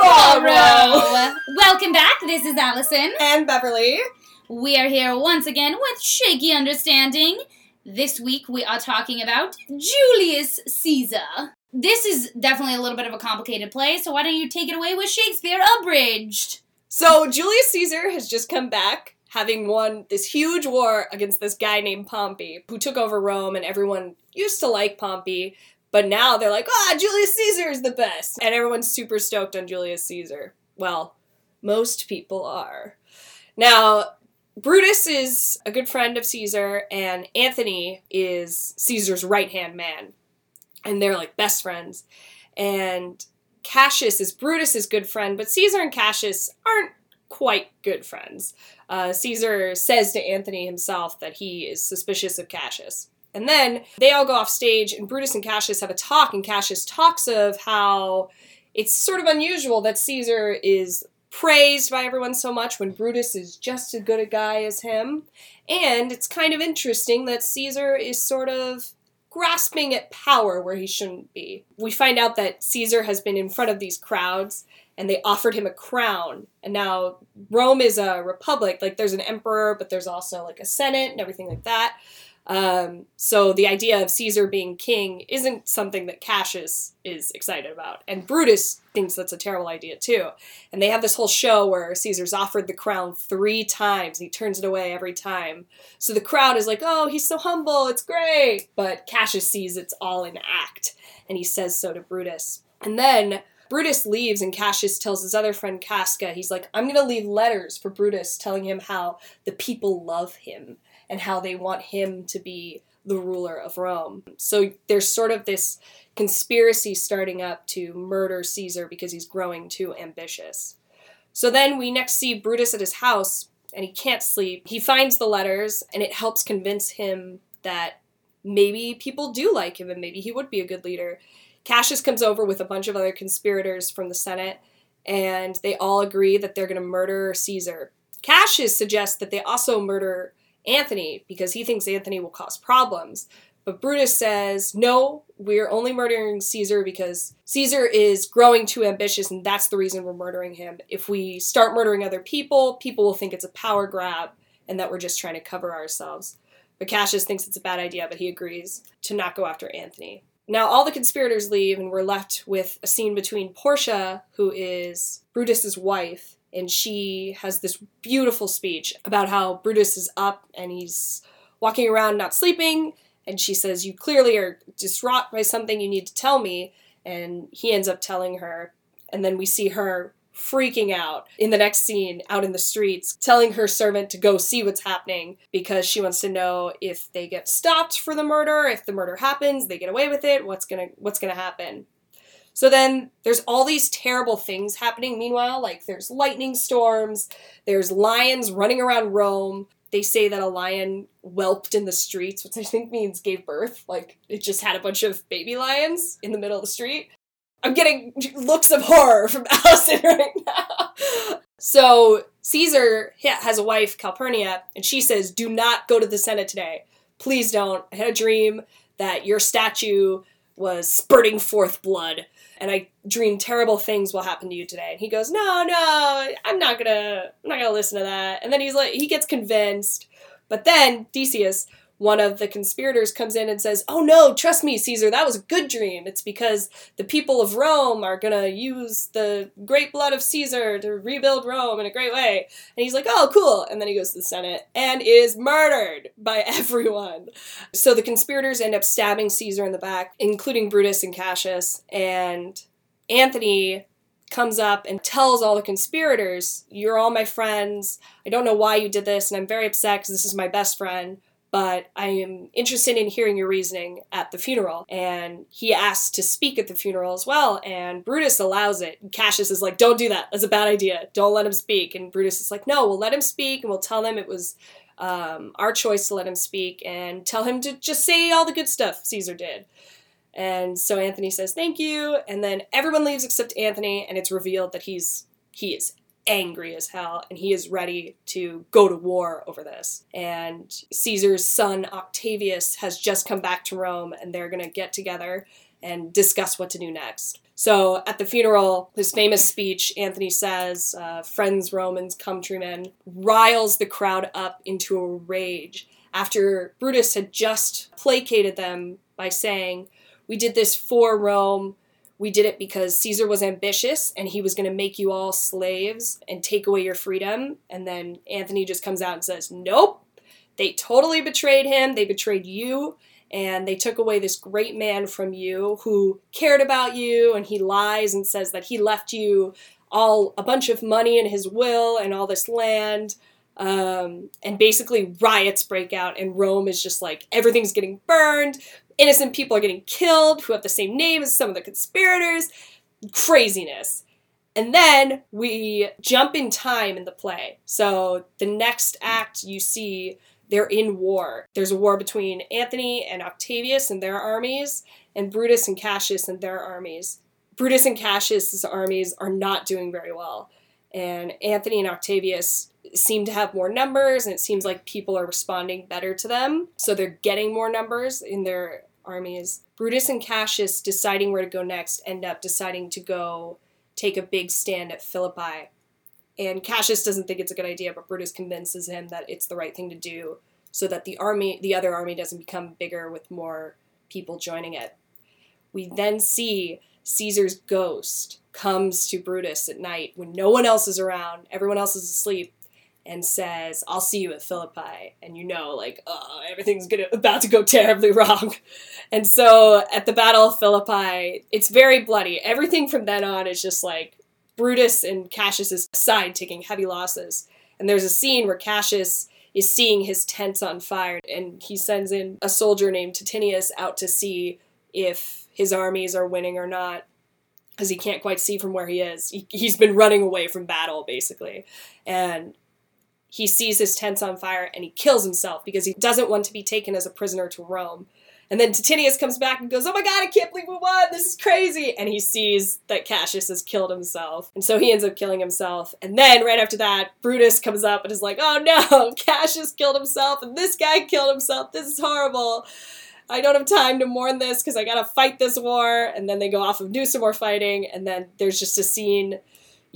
tomorrow. Welcome back. This is Allison. And Beverlee. We are here once again with Shaky Understanding. This week we are talking about Julius Caesar. This is definitely a little bit of a complicated play, so why don't you take it away with Shakespeare abridged? So Julius Caesar has just come back, having won this huge war against this guy named Pompey, who took over Rome, and everyone used to like Pompey, but now they're like, ah, Julius Caesar is the best. And everyone's super stoked on Julius Caesar. Well, most people are. Now, Brutus is a good friend of Caesar, and Anthony is Caesar's right hand man. And they're like best friends. And Cassius is Brutus's good friend, but Caesar and Cassius aren't quite good friends. Uh, Caesar says to Anthony himself that he is suspicious of Cassius. And then they all go off stage, and Brutus and Cassius have a talk, and Cassius talks of how it's sort of unusual that Caesar is praised by everyone so much when Brutus is just as good a guy as him. And it's kind of interesting that Caesar is sort of grasping at power where he shouldn't be. We find out that Caesar has been in front of these crowds and they offered him a crown. And now Rome is a republic, like there's an emperor, but there's also like a senate and everything like that. Um, so the idea of Caesar being king isn't something that Cassius is excited about, and Brutus thinks that's a terrible idea too. And they have this whole show where Caesar's offered the crown three times, and he turns it away every time. So the crowd is like, "Oh, he's so humble, it's great," but Cassius sees it's all an act, and he says so to Brutus. And then Brutus leaves, and Cassius tells his other friend Casca, he's like, I'm going to leave letters for Brutus telling him how the people love him and how they want him to be the ruler of Rome. So there's sort of this conspiracy starting up to murder Caesar because he's growing too ambitious. So then we next see Brutus at his house and he can't sleep. He finds the letters and it helps convince him that maybe people do like him and maybe he would be a good leader. Cassius comes over with a bunch of other conspirators from the Senate and they all agree that they're going to murder Caesar. Cassius suggests that they also murder Antony because he thinks Anthony will cause problems. But Brutus says, no, we're only murdering Caesar because Caesar is growing too ambitious, and that's the reason we're murdering him. If we start murdering other people, people will think it's a power grab and that we're just trying to cover ourselves. But Cassius thinks it's a bad idea, but he agrees to not go after Anthony. Now, all the conspirators leave, and we're left with a scene between Portia, who is Brutus's wife, and she has this beautiful speech about how Brutus is up and he's walking around not sleeping. And she says, You clearly are distraught by something you need to tell me. And he ends up telling her. And then we see her freaking out in the next scene out in the streets, telling her servant to go see what's happening because she wants to know if they get stopped for the murder, if the murder happens, they get away with it, what's gonna what's gonna happen. So then there's all these terrible things happening meanwhile, like there's lightning storms, there's lions running around Rome. They say that a lion whelped in the streets, which I think means gave birth. Like it just had a bunch of baby lions in the middle of the street. I'm getting looks of horror from Allison right now. So Caesar has a wife, Calpurnia, and she says, Do not go to the Senate today. Please don't. I had a dream that your statue was spurting forth blood and I dream terrible things will happen to you today. And he goes, No, no, I'm not gonna I'm not gonna listen to that. And then he's like he gets convinced. But then Decius one of the conspirators comes in and says, Oh no, trust me, Caesar, that was a good dream. It's because the people of Rome are going to use the great blood of Caesar to rebuild Rome in a great way. And he's like, Oh, cool. And then he goes to the Senate and is murdered by everyone. So the conspirators end up stabbing Caesar in the back, including Brutus and Cassius. And Anthony comes up and tells all the conspirators, You're all my friends. I don't know why you did this, and I'm very upset because this is my best friend but I am interested in hearing your reasoning at the funeral. And he asks to speak at the funeral as well, and Brutus allows it. Cassius is like, Don't do that. That's a bad idea. Don't let him speak. And Brutus is like, No, we'll let him speak, and we'll tell him it was um, our choice to let him speak, and tell him to just say all the good stuff Caesar did. And so Anthony says, Thank you. And then everyone leaves except Anthony, and it's revealed that he's he is angry as hell and he is ready to go to war over this. And Caesar's son Octavius has just come back to Rome and they're going to get together and discuss what to do next. So at the funeral, his famous speech, Anthony says, uh, Friends, Romans, countrymen, riles the crowd up into a rage after Brutus had just placated them by saying, We did this for Rome. We did it because Caesar was ambitious and he was going to make you all slaves and take away your freedom. And then Anthony just comes out and says, Nope, they totally betrayed him. They betrayed you. And they took away this great man from you who cared about you. And he lies and says that he left you all a bunch of money in his will and all this land. Um, and basically riots break out and rome is just like everything's getting burned innocent people are getting killed who have the same name as some of the conspirators. Craziness. And then we jump in time in the play. So the next act you see they're in war. There's a war between Anthony and Octavius and their armies, and Brutus and Cassius and their armies. Brutus and Cassius's armies are not doing very well, and Anthony and Octavius seem to have more numbers, and it seems like people are responding better to them, so they're getting more numbers in their armies. Brutus and Cassius deciding where to go next end up deciding to go take a big stand at Philippi and Cassius doesn't think it's a good idea, but Brutus convinces him that it's the right thing to do so that the army, the other army, doesn't become bigger with more people joining it. We then see Caesar's ghost comes to Brutus at night when no one else is around, everyone else is asleep, and says, "I'll see you at Philippi." And you know, like, oh, everything's gonna about to go terribly wrong. And so at the Battle of Philippi, it's very bloody. Everything from then on is just like Brutus and Cassius's side taking heavy losses. And there's a scene where Cassius is seeing his tents on fire, and he sends in a soldier named Titinius out to see if his armies are winning or not, because he can't quite see from where he is. He, he's been running away from battle, basically. And he sees his tents on fire and he kills himself because he doesn't want to be taken as a prisoner to Rome. And then Titinius comes back and goes, Oh my god, I can't believe we won! This is crazy! And he sees that Cassius has killed himself. And so he ends up killing himself. And then, right after that, Brutus comes up and is like, Oh no, Cassius killed himself, and this guy killed himself. This is horrible. I don't have time to mourn this because I gotta fight this war. And then they go off and do some more fighting. And then there's just a scene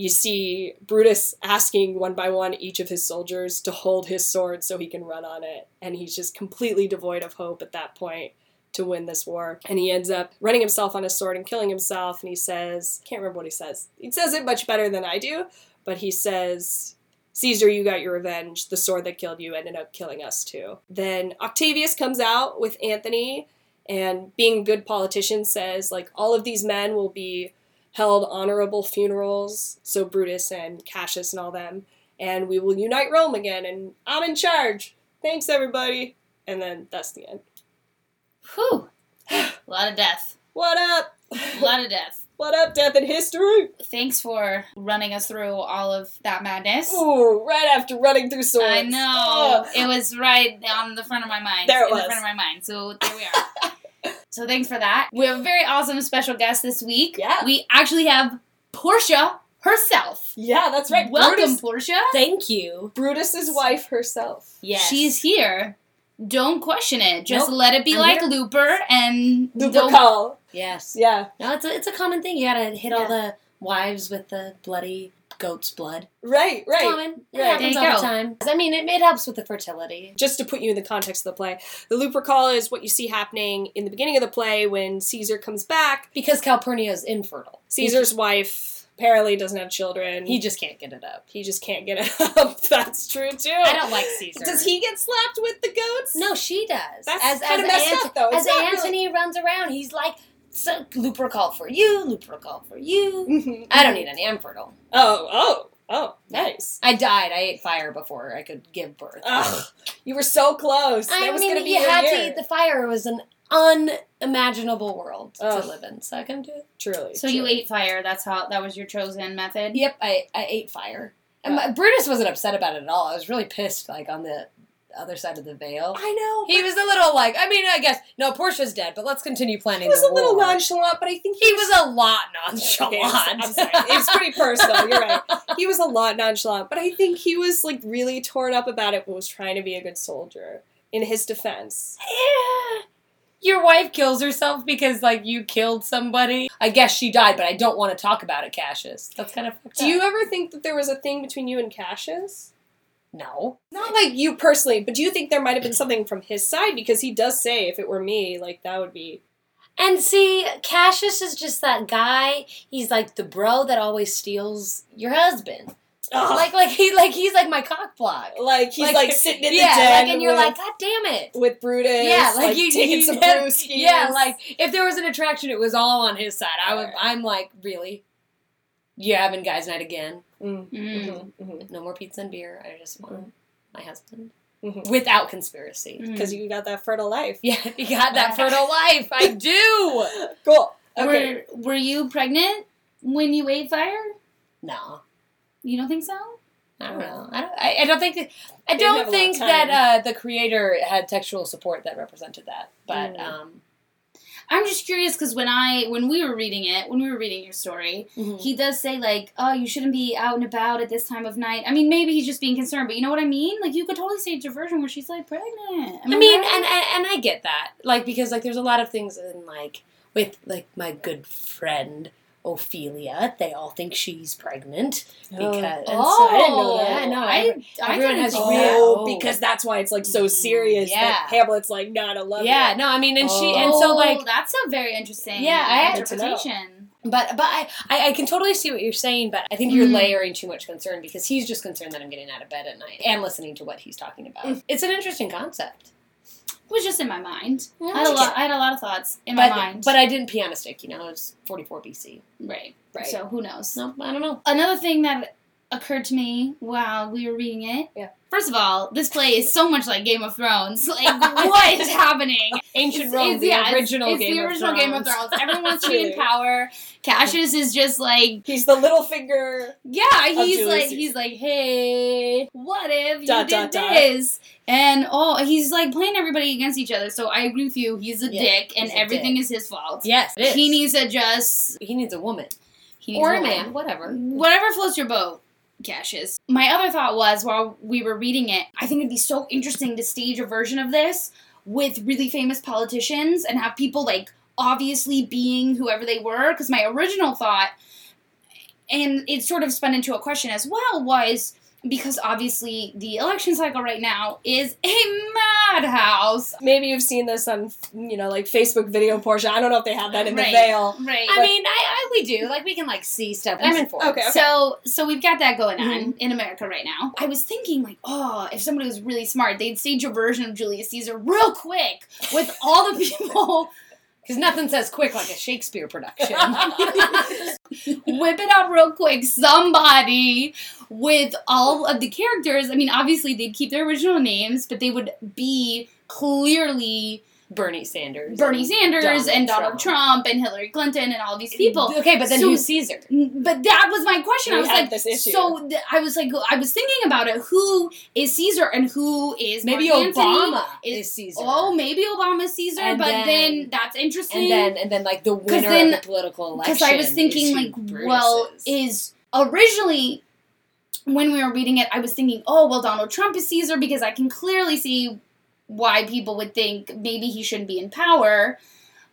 you see Brutus asking one by one each of his soldiers to hold his sword so he can run on it. And he's just completely devoid of hope at that point to win this war. And he ends up running himself on his sword and killing himself. And he says, can't remember what he says. He says it much better than I do, but he says, Caesar, you got your revenge. The sword that killed you ended up killing us too. Then Octavius comes out with Anthony and being a good politician says, like, all of these men will be held honorable funerals. So Brutus and Cassius and all them. And we will unite Rome again. And I'm in charge. Thanks, everybody. And then that's the end. Whew. A lot of death. What up? A lot of death. What up, death in history? Thanks for running us through all of that madness. Ooh, right after running through swords. I know. It was right on the front of my mind. There it in was. the front of my mind. So there we are. so thanks for that. We have a very awesome special guest this week. Yeah. We actually have Portia herself. Yeah, that's right. Welcome, Brutus, Portia. Thank you. Brutus's wife herself. Yes. She's here. Don't question it. Just Nope. let it be I'm like here. Looper and Luper don't call. Yes. Yeah. No, it's a, it's a common thing. You gotta hit all the wives with the bloody goat's blood. Right, It's right. common. It Right. happens all go. the time. I mean, it, it helps with the fertility. Just to put you in the context of the play, the Lupercal is what you see happening in the beginning of the play when Caesar comes back. Because Calpurnia is infertile. Caesar's wife apparently doesn't have children. He just can't get it up. he just can't get it up. That's true too. I don't like Caesar. Does he get slapped with the goats? No, she does. That's as kinda messed Ant- up, though. It's As not really- runs around, he's like, so, "Looper called for you. Looper called for you." Mhm. I don't need any. I'm fertile. Oh, oh, oh, nice. I died. I ate fire before I could give birth. Ugh, you were so close. I that was mean, gonna be you had year. to eat the fire. It was an unimaginable world Ugh. to live in, so I couldn't do it. Truly. So you ate fire. That's how that was your chosen method. Yep, I, I ate fire. And my, Brutus wasn't upset about it at all. I was really pissed, like on the other side of the veil. I know. He was a little like, I mean, I guess no, Portia's dead, but let's continue planning. He was a little nonchalant, but I think He was a lot nonchalant. Okay, I'm, I'm sorry. It's pretty personal. You're right. He was a lot nonchalant, but I think he was like really torn up about it, but was trying to be a good soldier. In his defense, yeah. your wife kills herself because like you killed somebody. I guess she died, but I don't want to talk about it, Cassius. That's kind of Do you ever think that there was a thing between you and Cassius? No. Not like you personally, but do you think there might have been something from his side? Because he does say, if it were me, like that would be. And see, Cassius is just that guy. He's like the bro that always steals your husband. Ugh. Like, like he, like he's like my cock block. like he's like, sitting in yeah, the den like, and you're with, like, God damn it. with Brutus, Yeah, like, like, you taking you some brewskis. Yeah, like if there was an attraction, it was all on his side. I would. Right. I'm like, really? You having guys' night again? Mm, Mm. mhm, mhm, No more pizza and beer. I just want my husband mhm. without conspiracy. Mm. Because you got that fertile life. Yeah, you got that fertile life. I do. Cool. Okay. Were Were you pregnant when you ate fire? No, You don't think so? I don't know. I don't. I, I don't think. I They have a don't think that uh, the creator had textual support that represented that. But Mm. um, I'm just curious because when I when we were reading it, when we were reading your story, mm-hmm. he does say like, "Oh, you shouldn't be out and about at this time of night." I mean, maybe he's just being concerned, but you know what I mean? Like, you could totally say it's a version where she's like pregnant. Am I mean, right? and, and and I get that, like because like there's a lot of things in like with like my good friend Ophelia, they all think she's pregnant because and oh, so, I didn't know that. I No, I, I everyone has real-. Oh, Oh. because that's why it's like so serious yeah. that Hamlet's like, no, I don't love yeah, no, I mean, and she and so Oh, like, that's a very interesting Yeah, I had to know. interpretation. but but I, I I can totally see what you're saying, but I think you're Mm. layering too much concern because he's just concerned that I'm getting out of bed at night and listening to what he's talking about. Mm. It's an interesting concept. It was just in my mind. I had a lot. I had a lot of thoughts in but my mind. but I didn't piano stick. You know, it was 44 BC. right, Right. So who knows? No, I don't know. Another thing that occurred to me while we were reading it. Yeah. First of all, this play is so much like Game of Thrones. Like, what is happening? Ancient It's- Rome, it's- the yeah, original it's, Game the of original Game of Thrones. Thrones. Everyone wants to be in power. Cassius is just like, He's the little finger. yeah, he's like, he's like, hey, what if you Dot, did dot, dot. this? And oh, he's like playing everybody against each other. So I agree with you. He's a Yeah, dick, and a everything dick. is his fault. Yes. He needs to just he needs a woman he needs or a woman. man, whatever. whatever floats your boat, Cassius. My other thought was while we were reading it, I think it'd be so interesting to stage a version of this with really famous politicians and have people like obviously being whoever they were. Because my original thought, and it sort of spun into a question as well, was because obviously the election cycle right now is a madhouse. Maybe you've seen this on, you know, like Facebook video Portia. I don't know if they have that in Right. the veil. Right. I mean, I, I we do like we can like see stuff. I'm in for. Okay, okay. So so we've got that going on mm-hmm. in America right now. I was thinking like, oh, if somebody was really smart, they'd stage a version of Julius Caesar real quick with all the people because nothing says quick like a Shakespeare production. whip it up real quick. Somebody with all of the characters. I mean, obviously they'd keep their original names, but they would be clearly Bernie Sanders, Bernie and Sanders and Donald Trump. and Hillary Clinton and all these people. Okay, but then So- who's Caesar? But that was my question. I was like, this issue. so th- I was like, I was thinking about it. Who is Caesar and who is Maybe Mark Obama is- is, Caesar. Oh, maybe Obama's Caesar, And but then, then- that's interesting. and then and then like the winner then- of the political election. because I was thinking, like, Brutus well, is. is originally when we were reading it, I was thinking, oh, well, Donald Trump is Caesar because I can clearly see why people would think maybe he shouldn't be in power.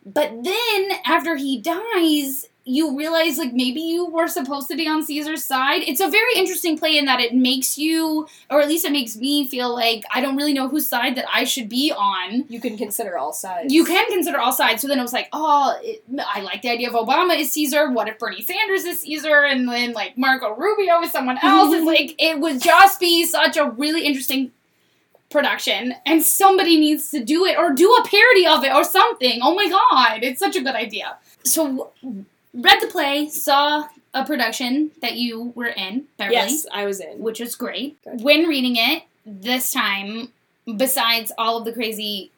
But then after he dies, you realize like maybe you were supposed to be on Caesar's side. It's a very interesting play in that it makes you, or at least it makes me feel like I don't really know whose side that I should be on. You can consider all sides. You can consider all sides. So then it was like, oh, it, I like the idea of Obama is Caesar. What if Bernie Sanders is Caesar? And then like Marco Rubio is someone else. it's like it would just be such a really interesting production, and somebody needs to do it or do a parody of it or something. Oh my god, it's such a good idea. So read the play, saw a production that you were in, Beverlee Yes, I was in. which was great. Good. When reading it this time, besides all of the crazy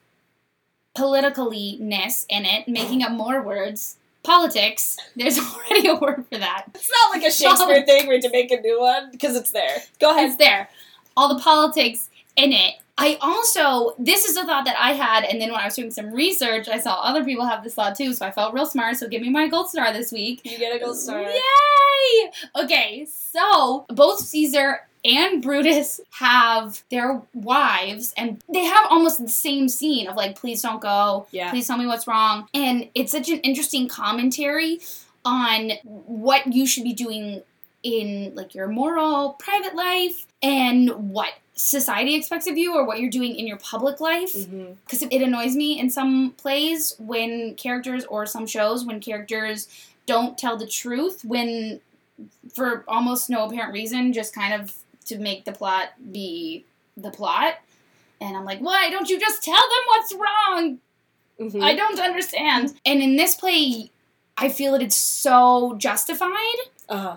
politically-ness in it, making up more words, politics, there's already a word for that. It's not like a Shakespeare thing where you to make a new one because it's there. Go ahead. It's there. All the politics in it. I also, this is a thought that I had, and then when I was doing some research, I saw other people have this thought too, so I felt real smart, so give me my gold star this week. You get a gold star. Yay! Okay, so both Caesar and Brutus have their wives, and they have almost the same scene of like, please don't go, Yeah. please tell me what's wrong. And it's such an interesting commentary on what you should be doing in like your moral private life and what society expects of you or what you're doing in your public life. Because it annoys me in some plays when characters or some shows when characters don't tell the truth when for almost no apparent reason just kind of to make the plot be the plot. And i'm like why don't you just tell them what's wrong? Mhm. i don't understand. And in this play i feel that it's so justified. Uh-huh.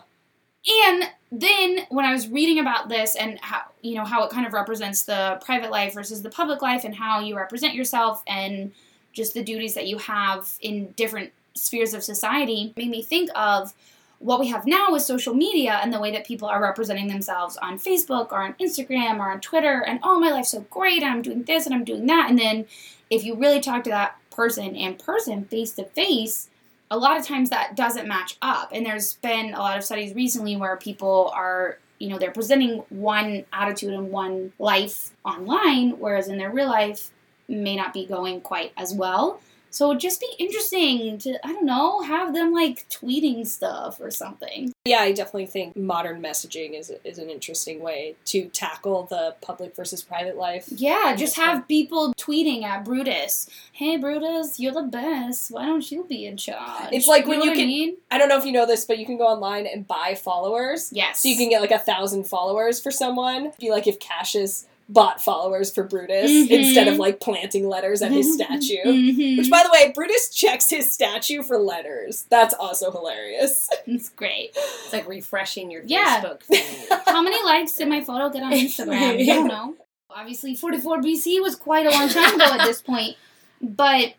And then when I was reading about this and how you know how it kind of represents the private life versus the public life and how you represent yourself and just the duties that you have in different spheres of society made me think of what we have now with social media and the way that people are representing themselves on Facebook or on Instagram or on Twitter and oh my life's so great and I'm doing this and I'm doing that. And then if you really talk to that person in person face to face a lot of times that doesn't match up. And there's been a lot of studies recently where people are you know they're presenting one attitude and one life online whereas in their real life may not be going quite as well so it'd just be interesting to i don't know have them like tweeting stuff or something Yeah, I definitely think modern messaging is is an interesting way to tackle the public versus private life. yeah just have people tweeting at brutus hey brutus you're the best why don't you be in charge It's like when know you what I can- mean? I don't know if you know this, but you can go online and buy followers. yes So you can get like a thousand followers for someone. Be like if Cassius bought followers for Brutus Mhm. instead of like planting letters at his statue. Mhm. Which, by the way, Brutus checks his statue for letters. That's also hilarious. it's great It's like refreshing your Yeah. Facebook feed. How many likes did my photo get on Instagram? I don't know. Obviously, 44 BC was quite a long time ago at this point. But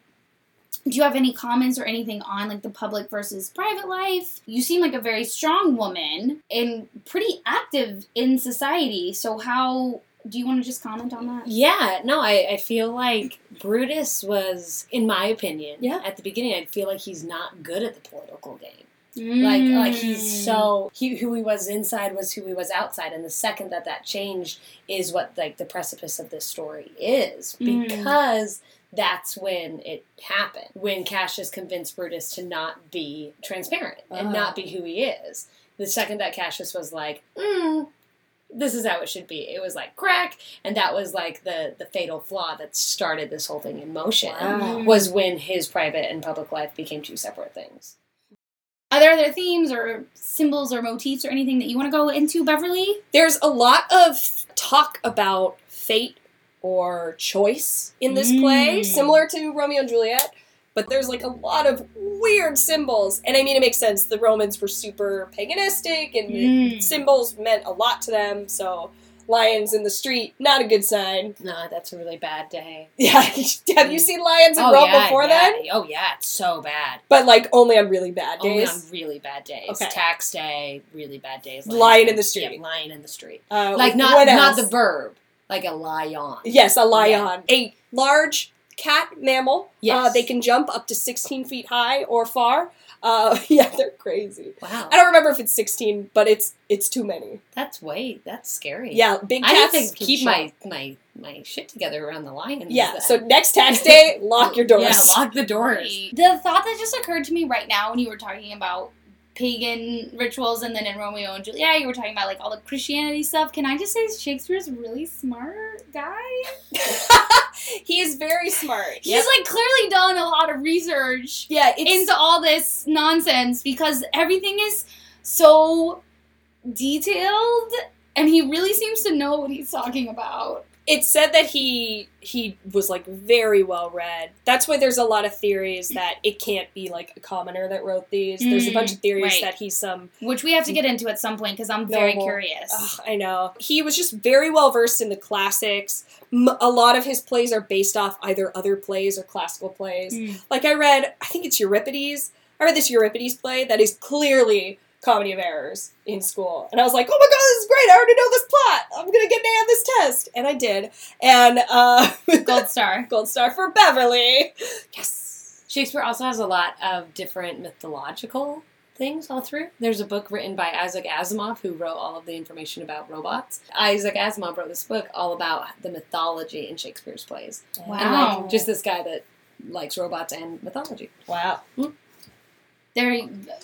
do you have any comments or anything on like the public versus private life? You seem like a very strong woman and pretty active in society. So how do you want to just comment on that? Yeah, no, I, I feel like Brutus was, in my opinion, Yeah. at the beginning, I feel like he's not good at the political game. Like, like Mm. he's so he who he was inside was who he was outside, and the second that that changed is what like the precipice of this story is Mm. because that's when it happened when Cassius convinced Brutus to not be transparent and Ah. not be who he is. The second that Cassius was like, mm, this is how it should be. It was like crack, and that was like the the fatal flaw that started this whole thing in motion. Wow. Was when his private and public life became two separate things. Are there other themes or symbols or motifs or anything that you want to go into, Beverlee? There's a lot of talk about fate or choice in this play, Mm. similar to Romeo and Juliet, but there's like a lot of weird symbols. And I mean, it makes sense. The Romans were super paganistic, and Mm. symbols meant a lot to them, so lions in the street, not a good sign. No, that's a really bad day. Yeah, have you seen lions in oh Rome yeah, before yeah. then? Oh yeah, it's so bad. But like only on really bad days. Only on really bad days. Okay. Tax day, really bad days. Lion in the street. Yeah, lion in the street. Uh, Like not not the verb, like a lion. Yes, a lion. A large cat mammal. Yes. Uh, they can jump up to 16 feet high or far. Uh, yeah, they're crazy. Wow, I don't remember if it's 16, but it's it's too many. that's way that's scary. Yeah, big cats. I need to keep jump. my my my shit together around the lions. Yeah, so next tax day, lock your doors. Yeah, lock the doors. The thought that just occurred to me right now when you were talking about pagan rituals and then in Romeo and Juliet you were talking about like all the Christianity stuff. Can I just say Shakespeare's a really smart guy? he is very smart. He's like clearly done a lot of research Yeah, into all this nonsense because everything is so detailed and he really seems to know what he's talking about. It's said that he he was like very well read. That's why there's a lot of theories that it can't be like a commoner that wrote these. there's a Mm, bunch of theories right. that he's some Which we have to get into at some point because I'm very curious. Ugh, I know. He was just very well versed in the classics. M- a lot of his plays are based off either other plays or classical plays. Mm. Like I read, I think it's Euripides. I read this Euripides play that is clearly comedy of errors in school, and I was like, "Oh my god, this is great! I already know this plot. I'm gonna get an A on this test," and I did. And uh, Gold star. gold star for Beverlee. Yes. Shakespeare also has a lot of different mythological things all through. There's a book written by Isaac Asimov who wrote all of the information about robots. Isaac Asimov wrote this book all about the mythology in Shakespeare's plays. And Wow. like just this guy that likes robots and mythology. wow. They're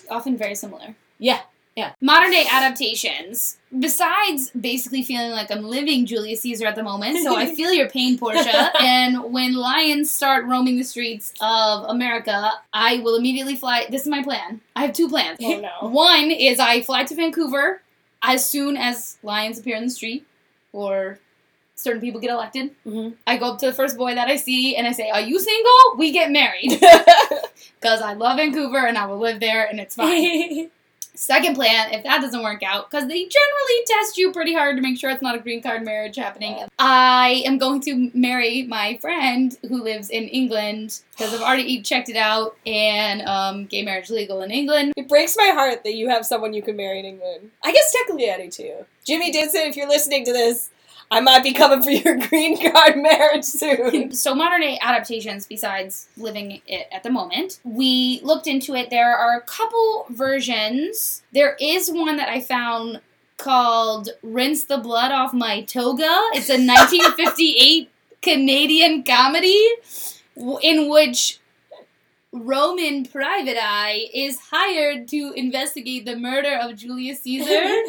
often very similar. Yeah. Yeah. Modern day adaptations, besides basically feeling like I'm living Julius Caesar at the moment, so I feel your pain, Portia. and when lions start roaming the streets of America, I will immediately fly. This is my plan. I have two plans. Oh no. One is I fly to Vancouver as soon as lions appear in the street or certain people get elected. Mhm. I go up to the first boy that I see and I say, Are you single? We get married. Because I love Vancouver and I will live there and it's fine. Second plan, if that doesn't work out, because they generally test you pretty hard to make sure it's not a green card marriage happening, I am going to marry my friend who lives in England because I've already checked it out and um, gay marriage legal in England. It breaks my heart that you have someone you can marry in England. I guess technically I do too. Jimmy Dixon, if you're listening to this, I might be coming for your green card marriage soon. So, modern day adaptations, besides living it at the moment, we looked into it. There are a couple versions. There is one that I found called Rinse the Blood Off My Toga. It's a 1958 Canadian comedy in which Roman Private Eye is hired to investigate the murder of Julius Caesar.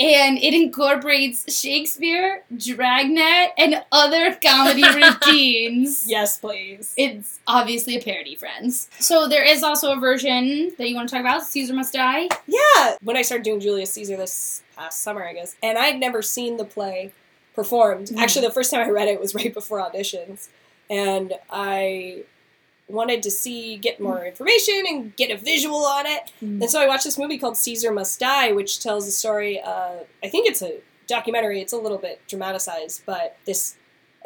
And it incorporates Shakespeare, Dragnet, and other comedy routines. yes, please. It's obviously a parody, friends. So there is also a version that you want to talk about, Caesar Must Die. Yeah, when I started doing Julius Caesar this past summer, I guess, and I'd never seen the play performed. Mm. Actually, the first time I read it was right before auditions, and I wanted to see get more information and get a visual on it. And so I watched this movie called Caesar Must Die, which tells the story. Uh, I think it's a documentary. It's a little bit dramatized, but this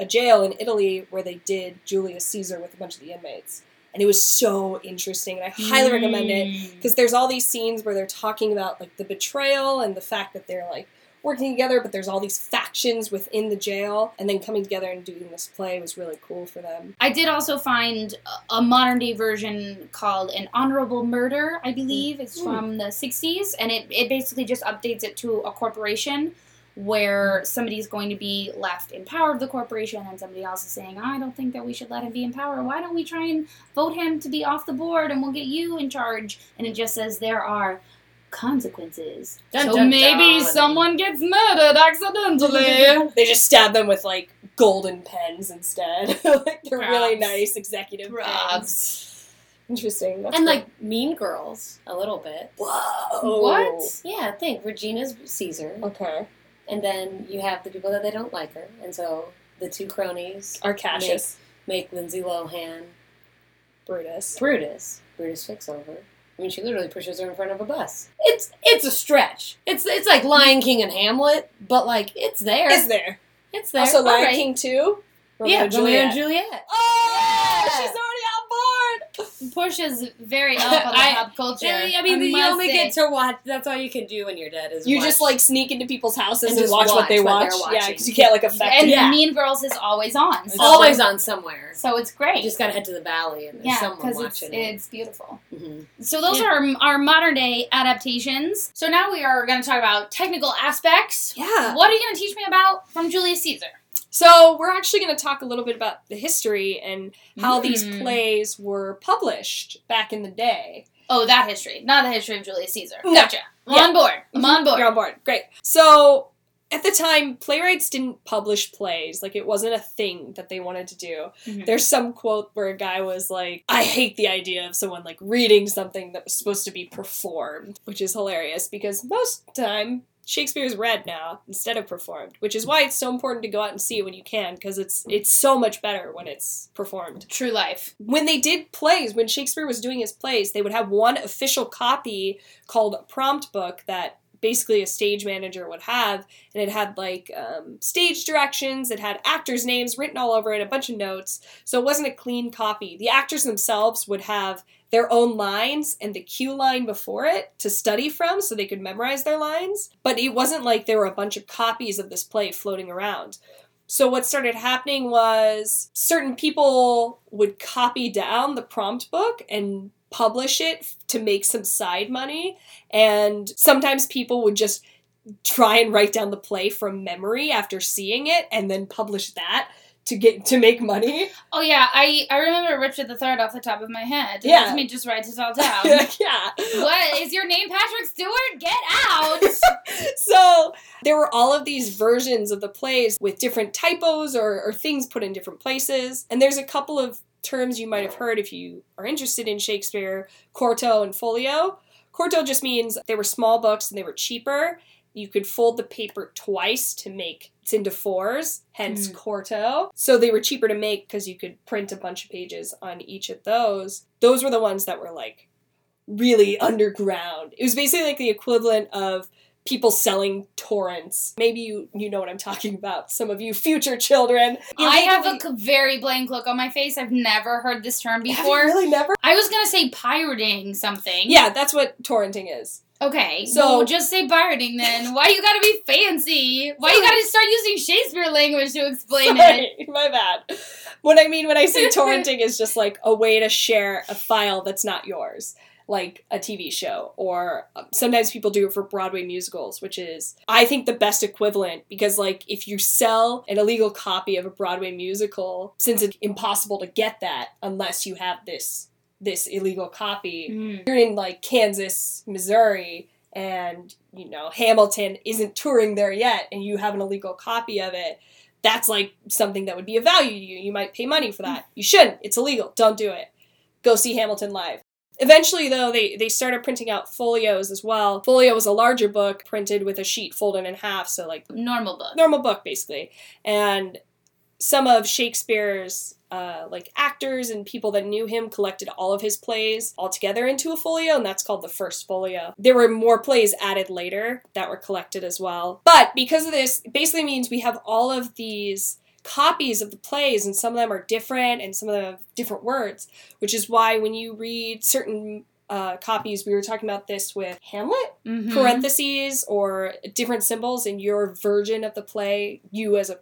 a jail in Italy where they did Julius Caesar with a bunch of the inmates, and it was so interesting. And I highly recommend it Mm. because there's all these scenes where they're talking about like the betrayal and the fact that they're like working together, but there's all these factions within the jail, and then coming together and doing this play was really cool for them. I did also find a- modern day version called An Honorable Murder, I believe. It's Mm. from the 60s, and it, it basically just updates it to a corporation where somebody's going to be left in power of the corporation and somebody else is saying, I don't think that we should let him be in power. Why don't we try and vote him to be off the board and we'll get you in charge? And it just says there are consequences. Dun, so dun, maybe dun. someone gets murdered accidentally. They just stab them with like golden pens instead. like they're really nice executive pens. Props. Interesting. That's and cool. like Mean Girls, a little bit. whoa. What? Yeah, think Regina's Caesar, Okay. and then you have the people that they don't like her, and so the two cronies are Cassius. make Lindsay Lohan Brutus. Brutus. Brutus fix over. I mean, she literally pushes her in front of a bus. It's it's a stretch. It's it's like Lion King and Hamlet, but like it's there. It's there? It's there. Also, Lion Alright. King 2? Romeo yeah, and Romeo and Juliet. Juliet. Oh, Yeah. she's board. Portia's very up on the I- pop culture. I mean, you only say. get to watch. That's all you can do when you're dead is You watch. just like sneak into people's houses And and, just watch, what they watch watch. what they're yeah, because you can't like affect and it. Yeah. Mean Girls is always on. It's So, always on somewhere. so it's great. You just gotta head to the valley and there's yeah, someone because it's it. it's beautiful. Mhm. So those Yeah. are our modern day adaptations. So now we are going to talk about technical aspects. Yeah. What are you going to teach me about from Julius Caesar? So we're actually going to talk a little bit about the history and how these Mm. plays were published back in the day. Oh, that history, not the history of Julius Caesar. No. Gotcha. I'm Yeah. on board. I'm on board. You're on board. Great. So at the time, playwrights didn't publish plays. Like it wasn't a thing that they wanted to do. Mhm. There's some quote where a guy was like, I hate the idea of someone like reading something that was supposed to be performed, which is hilarious because most time Shakespeare is read now instead of performed, which is why it's so important to go out and see it when you can because it's it's so much better when it's performed True life. when they did plays, when Shakespeare was doing his plays, they would have one official copy called a prompt book that basically a stage manager would have, and it had like um, stage directions, it had actors' names written all over it, a bunch of notes. So it wasn't a clean copy. The actors themselves would have their own lines and the cue line before it to study from so they could memorize their lines. But it wasn't like there were a bunch of copies of this play floating around. So what started happening was certain people would copy down the prompt book and publish it to make some side money. And sometimes people would just try and write down the play from memory after seeing it and then publish that to get to make money. Oh yeah, I I remember Richard the Third off the top of my head. Yeah. Let me just write this all down. yeah. what is your name, Patrick Stewart? Get out! So there were all of these versions of the plays with different typos or, or things put in different places. And there's a couple of terms you might have heard if you are interested in Shakespeare quarto and folio. Quarto just means they were small books and they were cheaper. You could fold the paper twice to make it's into fours, hence Mm. quarto. So they were cheaper to make because you could print a bunch of pages on each of those. Those were the ones that were like really underground. It was basically like the equivalent of people selling torrents. Maybe you you know what I'm talking about. Some of you future children. I have a very blank look on my face. I've never heard this term before. really never. I was gonna say pirating something. Yeah, that's what torrenting is. Okay. So- So just say pirating then. Why you gotta be fancy? Why you gotta start using Shakespeare language to explain it? My bad. What I mean when I say torrenting is just like a way to share a file that's not yours, like a TV show, or um, sometimes people do it for Broadway musicals, which is, I think, the best equivalent because, like, if you sell an illegal copy of a Broadway musical, since it's impossible to get that unless you have this this illegal copy, Mm. you're in like Kansas, Missouri, and you know Hamilton isn't touring there yet, and you have an illegal copy of it. That's like something that would be of value to you. You might pay money for that. You shouldn't. It's illegal. Don't do it. Go see Hamilton live. Eventually, though, they, they started printing out folios as well. Folio was a larger book printed with a sheet folded in half, so like Normal book. normal book basically and some of shakespeare's uh, like actors and people that knew him collected all of his plays all together into a folio and that's called the first folio there were more plays added later that were collected as well but because of this basically means we have all of these copies of the plays and some of them are different and some of them have different words which is why when you read certain uh, copies we were talking about this with hamlet Mhm. parentheses or different symbols in your version of the play you as a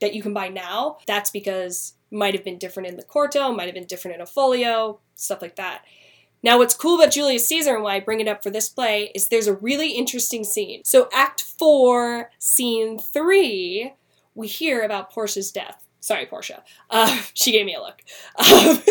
that you can buy now that's because might have been different in the quarto might have been different in a folio stuff like that. Now what's cool about julius caesar and why i bring it up for this play is there's a really interesting scene. So act 4 scene 3 we hear about portia's death. Sorry portia. Uh, she gave me a look. Um,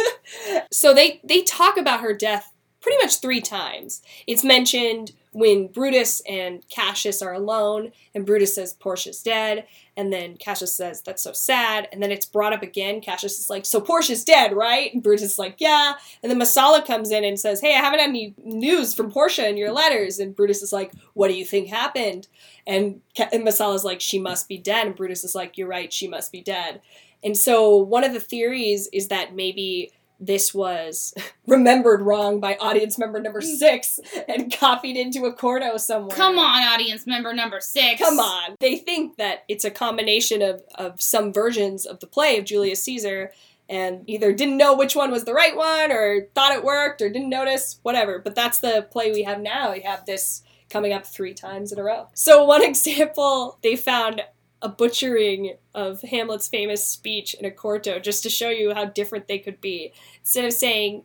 so they they talk about her death pretty much three times it's mentioned when Brutus and Cassius are alone, and Brutus says Portia's dead, and then Cassius says that's so sad, and then it's brought up again. Cassius is like, "So Portia's dead, right?" And Brutus is like, "Yeah," and then Messala comes in and says, "Hey, I haven't had any news from Portia in your letters," and Brutus is like, "What do you think happened?" And, Ca- and Messala's like, "She must be dead," and Brutus is like, "You're right, she must be dead." And so one of the theories is that maybe this was remembered wrong by audience member number mm. six and copied into a quarto somewhere. Come on, audience member number six. Come on. They think that it's a combination of, of some versions of the play of Julius Caesar and either didn't know which one was the right one or thought it worked or didn't notice, whatever. But that's the play we have now. We have this coming up three times in a row. So, one example, they found a butchering of Hamlet's famous speech in a quarto just to show you how different they could be. Instead of saying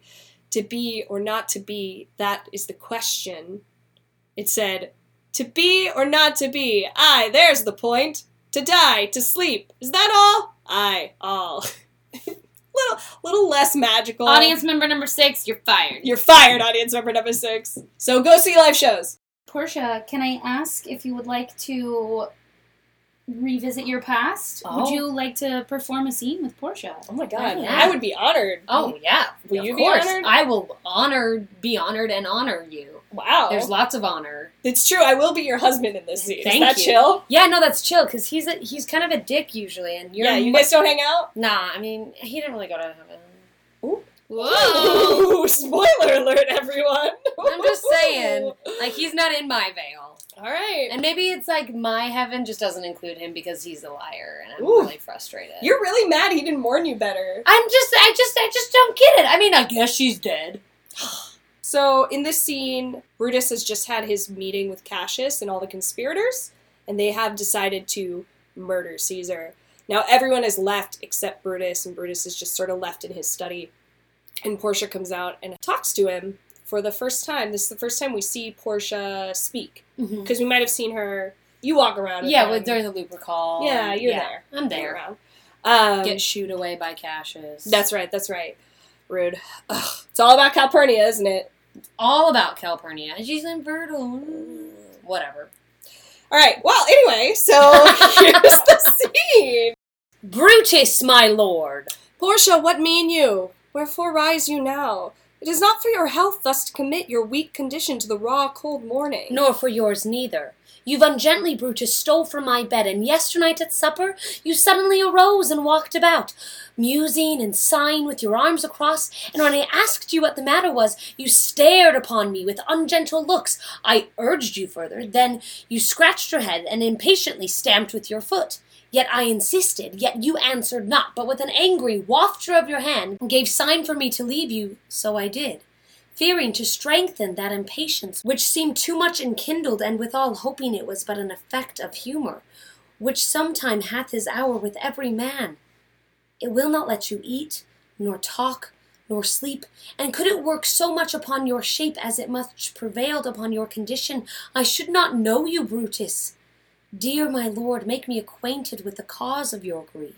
to be or not to be, that is the question, it said to be or not to be. Aye, there's the point. To die, to sleep. Is that all? Aye, all. little little less magical. Audience member number six, you're fired. You're fired, audience member number six. So go see live shows. Portia, can I ask if you would like to revisit your past? Would Oh. you like to perform a scene with Portia? Oh my god, yeah. I would be honored. Oh yeah, Will of you be course. honored? I will honor, be honored, and honor you. Wow. There's lots of honor. it's true, I will be your husband in this scene. Thank Is that you. chill? Yeah, no, that's chill because he's a, he's kind of a dick usually, and you're yeah, you guys don't hang out? Nah, I mean he didn't really go to heaven. Whoa! Ooh, spoiler alert, everyone. I'm just saying, like he's not in my veil, Alright. and maybe it's like my heaven just doesn't include him because he's a liar, and I'm Ooh. really frustrated. You're really mad he didn't warn you better. I'm just, I just, I just don't get it. I mean, I guess she's dead. So in this scene, Brutus has just had his meeting with Cassius and all the conspirators, and they have decided to murder Caesar. Now everyone is left except Brutus, and Brutus is just sort of left in his study. And Portia comes out and talks to him for the first time. This is the first time we see Portia speak because we might have seen her. You walk around. Yeah, with during the Lupercal. Yeah, you're yeah, there. I'm there. around. Um, Get shooed away by Cassius. that's right. That's right. Rude. Ugh, it's all about Calpurnia, isn't it? all about Calpurnia. She's infertile. Whatever. All right. Well, anyway, so here's the scene. Brutus, my lord. Portia, what mean you? Wherefore rise you now? It is not for your health thus to commit your weak condition to the raw, cold morning. Nor for yours neither. You've ungently, Brutus, stole from my bed, and yesternight at supper you suddenly arose and walked about, musing and sighing with your arms across, and when I asked you what the matter was, you stared upon me with ungentle looks. I urged you further, then you scratched your head and impatiently stamped with your foot. Yet I insisted, yet you answered not, but with an angry wafture of your hand gave sign for me to leave you, so I did fearing to strengthen that impatience which seemed too much enkindled, and withal hoping it was but an effect of humour, which sometime hath his hour with every man. It will not let you eat, nor talk, nor sleep, and could it work so much upon your shape as it much prevailed upon your condition, I should not know you, Brutus. Dear my lord, make me acquainted with the cause of your grief.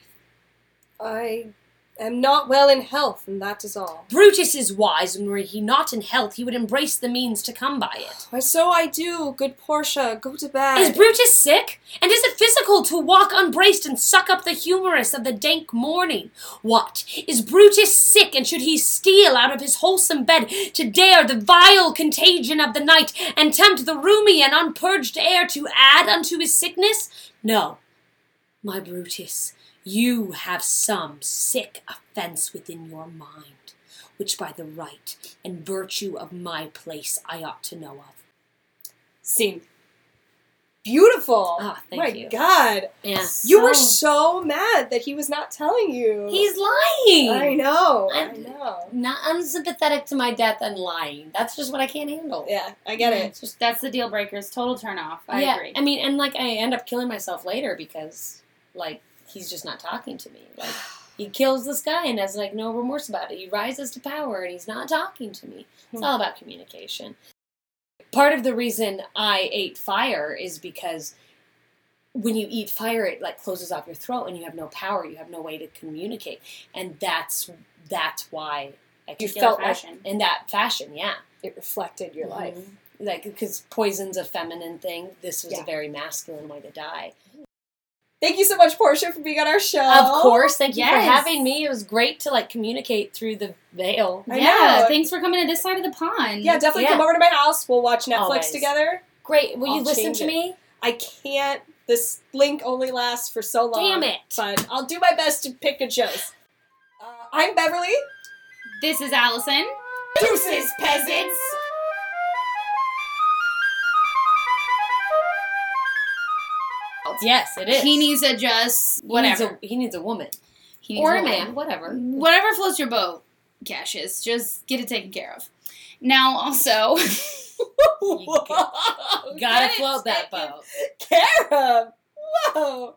I am not well in health, and that is all. Brutus is wise, and were he not in health, he would embrace the means to come by it. Why, so I do, good Portia. Go to bed. Is Brutus sick? And is it physical to walk unbraced and suck up the humorous of the dank morning? What? Is Brutus sick, and should he steal out of his wholesome bed to dare the vile contagion of the night, and tempt the roomy and unpurged air to add unto his sickness? No, my Brutus, you have some sick offence within your mind, which by the right and virtue of my place I ought to know of. Scene. Beautiful. Ah, thank you. My you. God. Yeah. You were so mad that he was not telling you. He's lying. I know. I I'm- know. not unsympathetic to my death and lying. That's just what I can't handle. Yeah, I get it. It's just that's the deal breakers. Total turn off. I yeah, agree. I mean, and like I end up killing myself later because like he's just not talking to me. Like he kills this guy and has like no remorse about it. He rises to power and he's not talking to me. It's Hmm. all about communication. Part of the reason I ate fire is because when you eat fire it like closes off your throat and you have no power, you have no way to communicate. And that's that's why I You felt in like in that fashion, yeah. it reflected your life. Mhm. Like, because poison's a feminine thing. This was Yeah. a very masculine way to die. Thank you so much, Portia, for being on our show. Of course, thank you for having me. It was great to like communicate through the veil. I yeah, know. thanks for coming to this side of the pond. Yeah, definitely Yeah. come over to my house. We'll watch Netflix Always. together. Great. Will you I'll listen to it. me? I can't. This link only lasts for so long. Damn it. But I'll do my best to pick good shows. Uh, I'm Beverlee. This is Allison. Deuces, peasants. Yes, it is. He needs to just He whatever. needs a, he needs a woman He needs or a woman. man, whatever. Mm-hmm. Whatever floats your boat, Cassius. Just get it taken care of. Now, also, Whoa. Gotta float that boat. Care of. Whoa.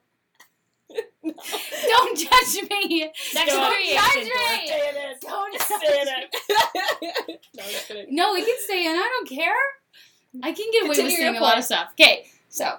don't judge me. Sex Don't judge me. Stay in it. Don't Stay in it. no, I'm just kidding. No, we can stay in. I don't care. I can get away with Continue your saying a lot of stuff. Okay, so